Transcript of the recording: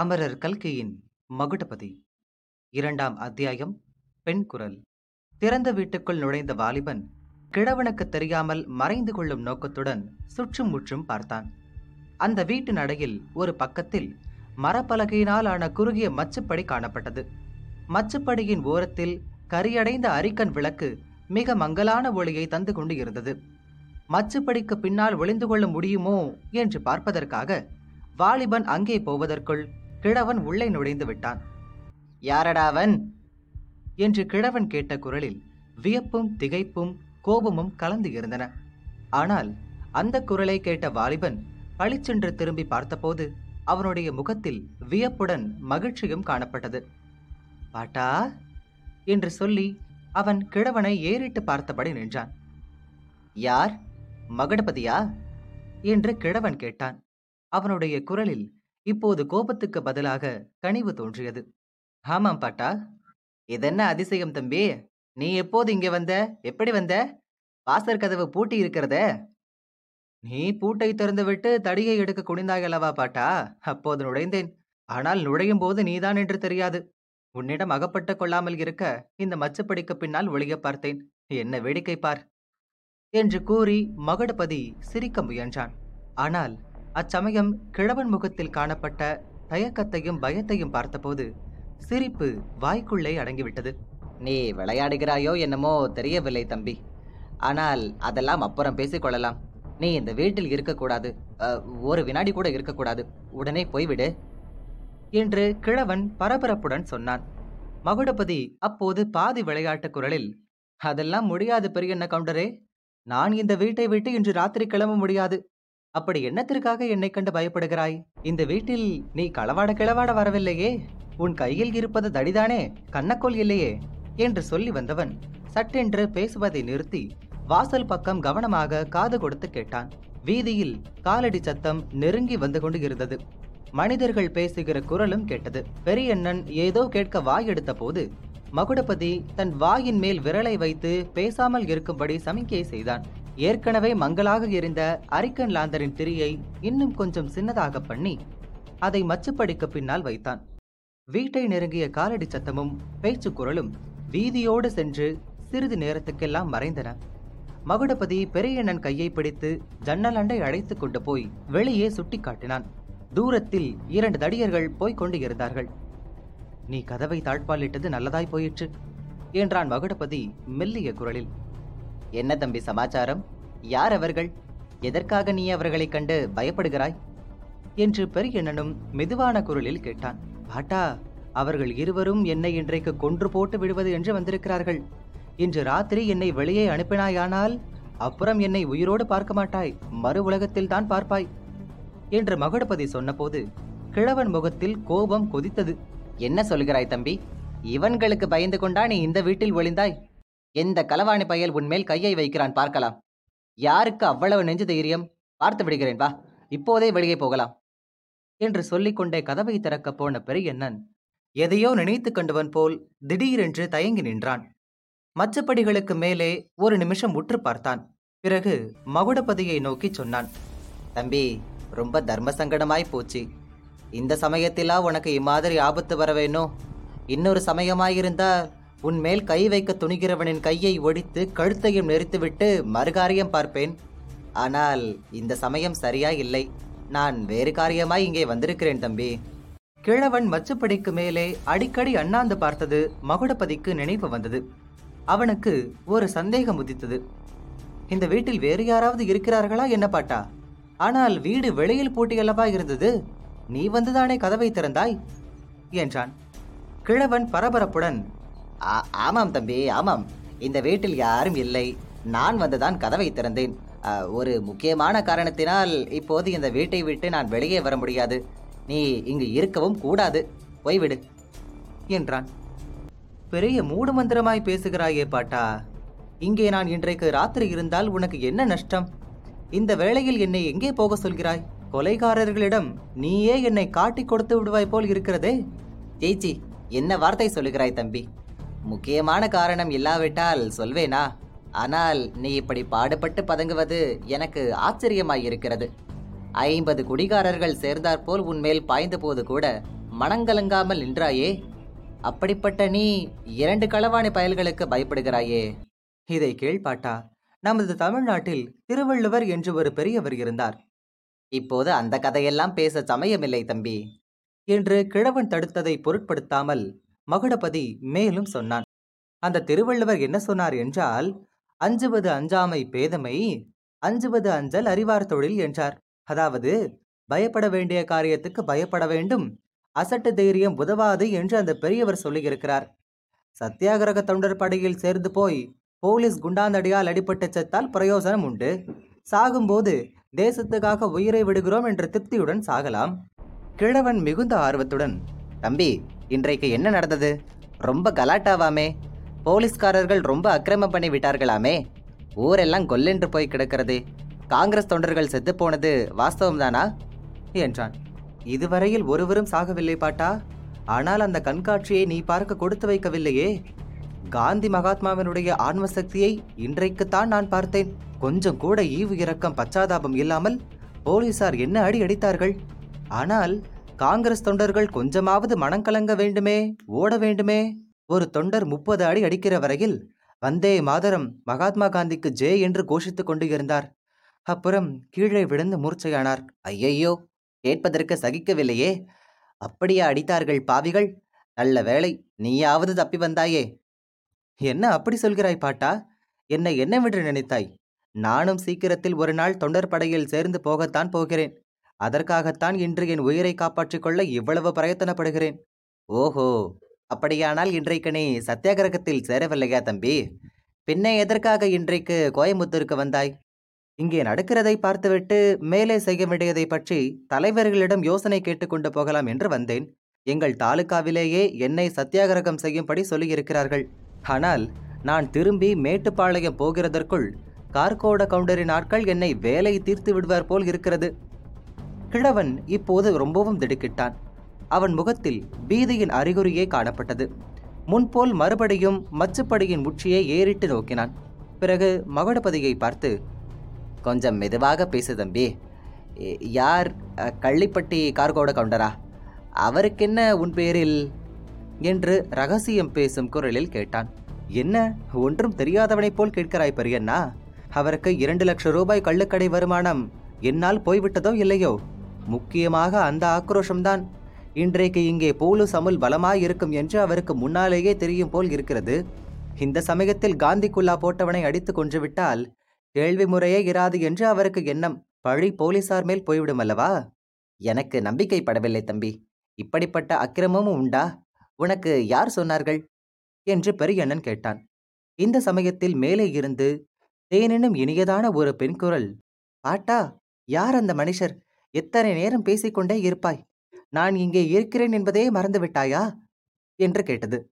அமரர் கல்கியின் மகுடபதி இரண்டாம் அத்தியாயம் பெண் குரல். திறந்த வீட்டுக்குள் நுழைந்த வாலிபன் கிழவனுக்கு தெரியாமல் மறைந்து கொள்ளும் நோக்கத்துடன் சுற்றும் முற்றும் பார்த்தான். அந்த வீட்டு நடையில் ஒரு பக்கத்தில் மரப்பலகையினால் ஆன குறுகிய மச்சுப்படி காணப்பட்டது. மச்சுப்படியின் ஓரத்தில் கரியடைந்த அரிக்கன் விளக்கு மிக மங்கலான ஒளியை தந்து கொண்டு இருந்தது. மச்சுப்படிக்கு பின்னால் ஒளிந்து கொள்ள முடியுமோ என்று பார்ப்பதற்காக வாலிபன் அங்கே போவதற்குள் கிழவன் உள்ளே நுழைந்து விட்டான். யாரடா அவன்? என்று கிழவன் கேட்ட குரலில் வியப்பும் திகைப்பும் கோபமும் கலந்து இருந்தன. ஆனால் அந்த குரலை கேட்ட வாலிபன் பளிச்சென்று திரும்பி பார்த்தபோது அவனுடைய முகத்தில் வியப்புடன் மகிழ்ச்சியும் காணப்பட்டது. பாட்டா? என்று சொல்லி அவன் கிழவனை ஏறிட்டு பார்த்தபடி நின்றான். யார்? மகடபதியா? என்று கிழவன் கேட்டான். அவனுடைய குரலில் இப்போது கோபத்துக்கு பதிலாக கனிவு தோன்றியது. ஆமாம் பாட்டா. இதென்ன அதிசயம் தம்பி? நீ எப்போது இங்கே வந்த? எப்படி வந்த? வாசற் கதவு பூட்டி இருக்கிறதே. நீ பூட்டை திறந்துவிட்டு தடியை எடுக்க குனிந்தாயல்லவா பாட்டா? அப்போது நுழைந்தேன். ஆனால் நுழையும் போது நீதான் என்று தெரியாது. உன்னிடம் அகப்பட்டு கொள்ளாமல் இருக்க இந்த மச்சப்படிக்கு பின்னால் ஒளிய பார்த்தேன். என்ன வேடிக்கை பார்? என்று கூறி மகடபதி சிரிக்க முயன்றான். ஆனால் அச்சமயம் கிழவன் முகத்தில் காணப்பட்ட தயக்கத்தையும் பயத்தையும் பார்த்தபோது சிரிப்பு வாய்க்குள்ளே அடங்கிவிட்டது. நீ விளையாடுகிறாயோ என்னமோ தெரியவில்லை தம்பி. ஆனால் அதெல்லாம் அப்புறம் பேசிக்கொள்ளலாம் நீ இந்த வீட்டில் இருக்கக்கூடாது. ஒரு வினாடி கூட இருக்கக்கூடாது. உடனே போய்விடு. என்று கிழவன் பரபரப்புடன் சொன்னான். மகுடபதி அப்போது பாதி விளையாட்டு குரலில் அதெல்லாம் முடியாது பெரியண்ண கவுண்டரே. நான் இந்த வீட்டை விட்டு இன்று ராத்திரி கிளம்ப முடியாது. அப்படி என்னத்திற்காக என்னை கண்டு பயப்படுகிறாய்? இந்த வீட்டில் நீ களவாட கிளவாட வரவில்லையே. உன் கையில் இருப்பது தடிதானே கண்ணக்கோல் இல்லையே என்று சொல்லி வந்தவன் சட்டென்று பேசுவதை நிறுத்தி வாசல் பக்கம் கவனமாக காது கொடுத்து கேட்டான். வீதியில் காலடி சத்தம் நெருங்கி வந்து கொண்டு இருந்தது. மனிதர்கள் பேசுகிற குரலும் கேட்டது. பெரியண்ணன் ஏதோ கேட்க வாய் எடுத்த போது மகுடபதி தன் வாயின் மேல் விரலை வைத்து பேசாமல் இருக்கும்படி சமிக்கை செய்தான். ஏற்கனவே மங்கலாக எரிந்த அரிக்கன் லாந்தரின் திரியை இன்னும் கொஞ்சம் சின்னதாக பண்ணி அதை மச்சுப்படிக்கு பின்னால் வைத்தான். வீட்டை நெருங்கிய காலடி சத்தமும் பேச்சு குரலும் வீதியோடு சென்று சிறிது நேரத்துக்கெல்லாம் மறைந்தன. மகுடபதி பெரியண்ணன் கையை பிடித்து ஜன்னல் அண்டை அழைத்துக் கொண்டு போய் வெளியே சுட்டி காட்டினான். தூரத்தில் இரண்டு தடியர்கள் போய்க் கொண்டு இருந்தார்கள். நீ கதவை தாழ்பாலிட்டது நல்லதாய் போயிற்று என்றான் மகுடபதி மெல்லிய குரலில். என்ன தம்பி சமாச்சாரம்? யார் அவர்கள்? எதற்காக நீ அவர்களைக் கண்டு பயப்படுகிறாய்? என்று பெரியண்ணனும் மெதுவான குரலில் கேட்டான். பாட்டா அவர்கள் இருவரும் என்னை இன்றைக்கு கொன்று போட்டு விடுவது என்று வந்திருக்கிறார்கள். இன்று ராத்திரி என்னை வெளியே அனுப்பினாயானால் அப்புறம் என்னை உயிரோடு பார்க்க மாட்டாய். மறு உலகத்தில் தான் பார்ப்பாய். என்று மகுடபதி சொன்னபோது கிழவன் முகத்தில் கோபம் கொதித்தது. என்ன சொல்கிறாய் தம்பி? இவன்களுக்கு பயந்து கொண்டா நீ இந்த வீட்டில் ஒளிந்தாய்? எந்த களவாணி பயல் உன்மேல் கையை வைக்கிறான் பார்க்கலாம். யாருக்கு அவ்வளவு நெஞ்சு தைரியம்? பார்த்து விடுகிறேன் வா. இப்போதே வெளியே போகலாம். என்று சொல்லிக்கொண்டே கதவை திறக்கப் போன பெரியண்ணன் எதையோ நினைத்து கண்டவன் போல் திடீரென்று தயங்கி நின்றான். மச்சப்படிகளுக்கு மேலே ஒரு நிமிஷம் உற்று பார்த்தான். பிறகு மகுடபதியை நோக்கி சொன்னான் தம்பி ரொம்ப தர்ம சங்கடமாய் போச்சு. இந்த சமயத்திலா உனக்கு இம்மாதிரி ஆபத்து வரவேணும் இன்னொரு சமயமாயிருந்தா உன் மேல் கை வைக்க துணிகிறவனின் கையை ஒடித்து கழுத்தையும் நெரித்துவிட்டு மறுகாரியம் பார்ப்பேன். ஆனால் இந்த சமயம் சரியா இல்லை. நான் வேறு காரியமாய் இங்கே வந்திருக்கிறேன் தம்பி. கிழவன் மச்சுப்படிக்கு மேலே அடிக்கடி அண்ணாந்து பார்த்தது மகுடபதிக்கு நினைவு வந்தது. அவனுக்கு ஒரு சந்தேகம் உதித்தது. இந்த வீட்டில் வேறு யாராவது இருக்கிறார்களா என்ன பாட்டா? ஆனால் வீடு வெளியில் பூட்டியல்லவா இருந்தது? நீ வந்துதானே கதவை திறந்தாய்? என்றான். கிழவன் பரபரப்புடன் ஆமாம் தம்பி ஆமாம். இந்த வீட்டில் யாரும் இல்லை. நான் வந்துதான் கதவை திறந்தேன். ஒரு முக்கியமான காரணத்தினால் இப்போது இந்த வீட்டை விட்டு நான் வெளியே வர முடியாது. நீ இங்கு இருக்கவும் கூடாது. போய்விடு என்றான். பெரிய மூடுமந்திரமாய் பேசுகிறாயே பாட்டா. இங்கே நான் இன்றைக்கு ராத்திரி இருந்தால் உனக்கு என்ன நஷ்டம்? இந்த வேளையில் என்னை எங்கே போக சொல்கிறாய்? கொலைகாரர்களிடம் நீயே என்னை காட்டிக் கொடுத்து விடுவாய் போல் இருக்கிறதே. ஜெய்ச்சி என்ன வார்த்தை சொல்லுகிறாய் தம்பி? முக்கியமான காரணம் இல்லாவிட்டால் சொல்வேனா? ஆனால் நீ இப்படி பாடுபட்டு பதங்குவது எனக்கு ஆச்சரியமாயிருக்கிறது ஐம்பது குடிகாரர்கள் சேர்ந்தாற்போல் உன்மேல் பாய்ந்த போது கூட மனங்கலங்காமல் நின்றாயே? அப்படிப்பட்ட நீ இரண்டு களவாணி பயல்களுக்கு பயப்படுகிறாயே? இதை கேள்பாட்டா நமது தமிழ்நாட்டில் திருவள்ளுவர் என்று ஒரு பெரியவர் இருந்தார். இப்போது அந்த கதையெல்லாம் பேச சமயமில்லை தம்பி. என்று கிழவன் தடுத்ததை பொருட்படுத்தாமல் மகுடபதி மேலும் சொன்னான். அந்த திருவள்ளுவர் என்ன சொன்னார் என்றால் அஞ்சுவது அஞ்சாமை பேதமை அஞ்சுவது அஞ்சல் அறிவார் தொழில் என்றார். அதாவது பயப்பட வேண்டிய காரியத்துக்கு பயப்பட வேண்டும் அசட்டு தைரியம் உதவாது என்று அந்த பெரியவர் சொல்லியிருக்கிறார். சத்தியாகிரக தொண்டர் படையில் சேர்ந்து போய் போலீஸ் குண்டாந்தடியால் அடிபட்டு செத்தால் பிரயோசனம் உண்டு. சாகும்போது தேசத்துக்காக உயிரை விடுகிறோம் என்ற திருப்தியுடன் சாகலாம். கிழவன் மிகுந்த ஆர்வத்துடன் தம்பி இன்றைக்கு என்ன நடந்தது? ரொம்ப கலாட்டாவாமே. போலீஸ்காரர்கள் ரொம்ப அக்கிரமம் பண்ணி விட்டார்களாமே. ஊரெல்லாம் கொல்லென்று போய் கிடக்கிறது. காங்கிரஸ் தொண்டர்கள் செத்து போனது வாஸ்தவம்தானா? என்றான். இதுவரையில் ஒருவரும் சாகவில்லை பாட்டா? ஆனால் அந்த கண்காட்சியை நீ பார்க்க கொடுத்து வைக்கவில்லையே. காந்தி மகாத்மாவினுடைய ஆன்ம சக்தியை இன்றைக்குத்தான் நான் பார்த்தேன். கொஞ்சம் கூட ஈவு இரக்கம் பச்சாதாபம் இல்லாமல் போலீசார் என்ன அடி அடித்தார்கள்? ஆனால் காங்கிரஸ் தொண்டர்கள் கொஞ்சமாவது மனங்கலங்க வேண்டுமே ஓட வேண்டுமே. ஒரு தொண்டர் முப்பது அடி அடிக்கிற வரையில் வந்தே மாதரம் மகாத்மா காந்திக்கு ஜே என்று கோஷித்துக் கொண்டு இருந்தார். அப்புறம் கீழே விழுந்து மூர்ச்சையானார். ஐயையோ கேட்பதற்கு சகிக்கவில்லையே. அப்படியா அடித்தார்கள் பாவிகள். நல்ல வேளை நீயாவது தப்பி வந்தாயே. என்ன அப்படி சொல்கிறாய் பாட்டா? என்னை என்னவென்று நினைத்தாய்? நானும் சீக்கிரத்தில் ஒரு நாள் தொண்டர் படையில் சேர்ந்து போகத்தான் போகிறேன். அதற்காகத்தான் இன்று என் உயிரை காப்பாற்றிக் கொள்ள இவ்வளவு பிரயத்தனப்படுகிறேன். ஓஹோ அப்படியானால் இன்றைக்கு நீ சத்தியாகிரகத்தில் சேரவில்லையா தம்பி? பின்னே எதற்காக இன்றைக்கு கோயம்புத்தூருக்கு வந்தாய்? இங்கே நடக்கிறதை பார்த்துவிட்டு மேலே செய்ய வேண்டியதை பற்றி தலைவர்களிடம் யோசனை கேட்டுக்கொண்டு போகலாம் என்று வந்தேன். எங்கள் தாலுகாவிலேயே என்னை சத்தியாகிரகம் செய்யும்படி சொல்லியிருக்கிறார்கள். ஆனால் நான் திரும்பி மேட்டுப்பாளையம் போகிறதற்குள் கார்கோட கவுண்டரின் ஆட்கள் என்னை வேலை தீர்த்து விடுவார் போல் இருக்கிறது. கிழவன் இப்போது ரொம்பவும் திடுக்கிட்டான். அவன் முகத்தில் பீதியின் அறிகுறியே காணப்பட்டது. முன்போல் மறுபடியும் மச்சுப்படியின் உச்சியை ஏறிட்டு நோக்கினான். பிறகு மகுடபதியை பார்த்து கொஞ்சம் மெதுவாக பேசு தம்பி. யார் கள்ளிப்பட்டி கார்கோட கவுண்டரா? அவருக்கென்ன உன் பேரில்? என்று ரகசியம் பேசும் குரலில் கேட்டான். என்ன ஒன்றும் தெரியாதவனைப் போல் கேட்கிறாய் பெரியண்ணா? அவருக்கு இரண்டு லட்சம் ரூபாய் கள்ளுக்கடை வருமானம் என்னால் போய்விட்டதோ இல்லையோ? முக்கியமாக அந்த ஆக்ரோஷம்தான். இன்றைக்கு இங்கே போலீஸ் அமுல் பலமாயிருக்கும் என்று அவருக்கு முன்னாலேயே தெரியும் போல் இருக்கிறது. இந்த சமயத்தில் காந்தி குல்லா போட்டவனை அடித்து கொன்றுவிட்டால் கேள்வி முறையே இராது என்று அவருக்கு எண்ணம். பழி போலீசார் மேல் போய்விடும் அல்லவா எனக்கு நம்பிக்கை படவில்லை தம்பி. இப்படிப்பட்ட அக்கிரமமும் உண்டா? உனக்கு யார் சொன்னார்கள்? என்று பெரியண்ணன் கேட்டான். இந்த சமயத்தில் மேலே இருந்து தேனினும் இனியதான ஒரு பெண் குரல். பாட்டா யார் அந்த மனுஷர்? எத்தனை நேரம் பேசிக்கொண்டே இருப்பாய்? நான் இங்கே இருக்கிறேன் என்பதே மறந்துவிட்டாயா? என்று கேட்டது.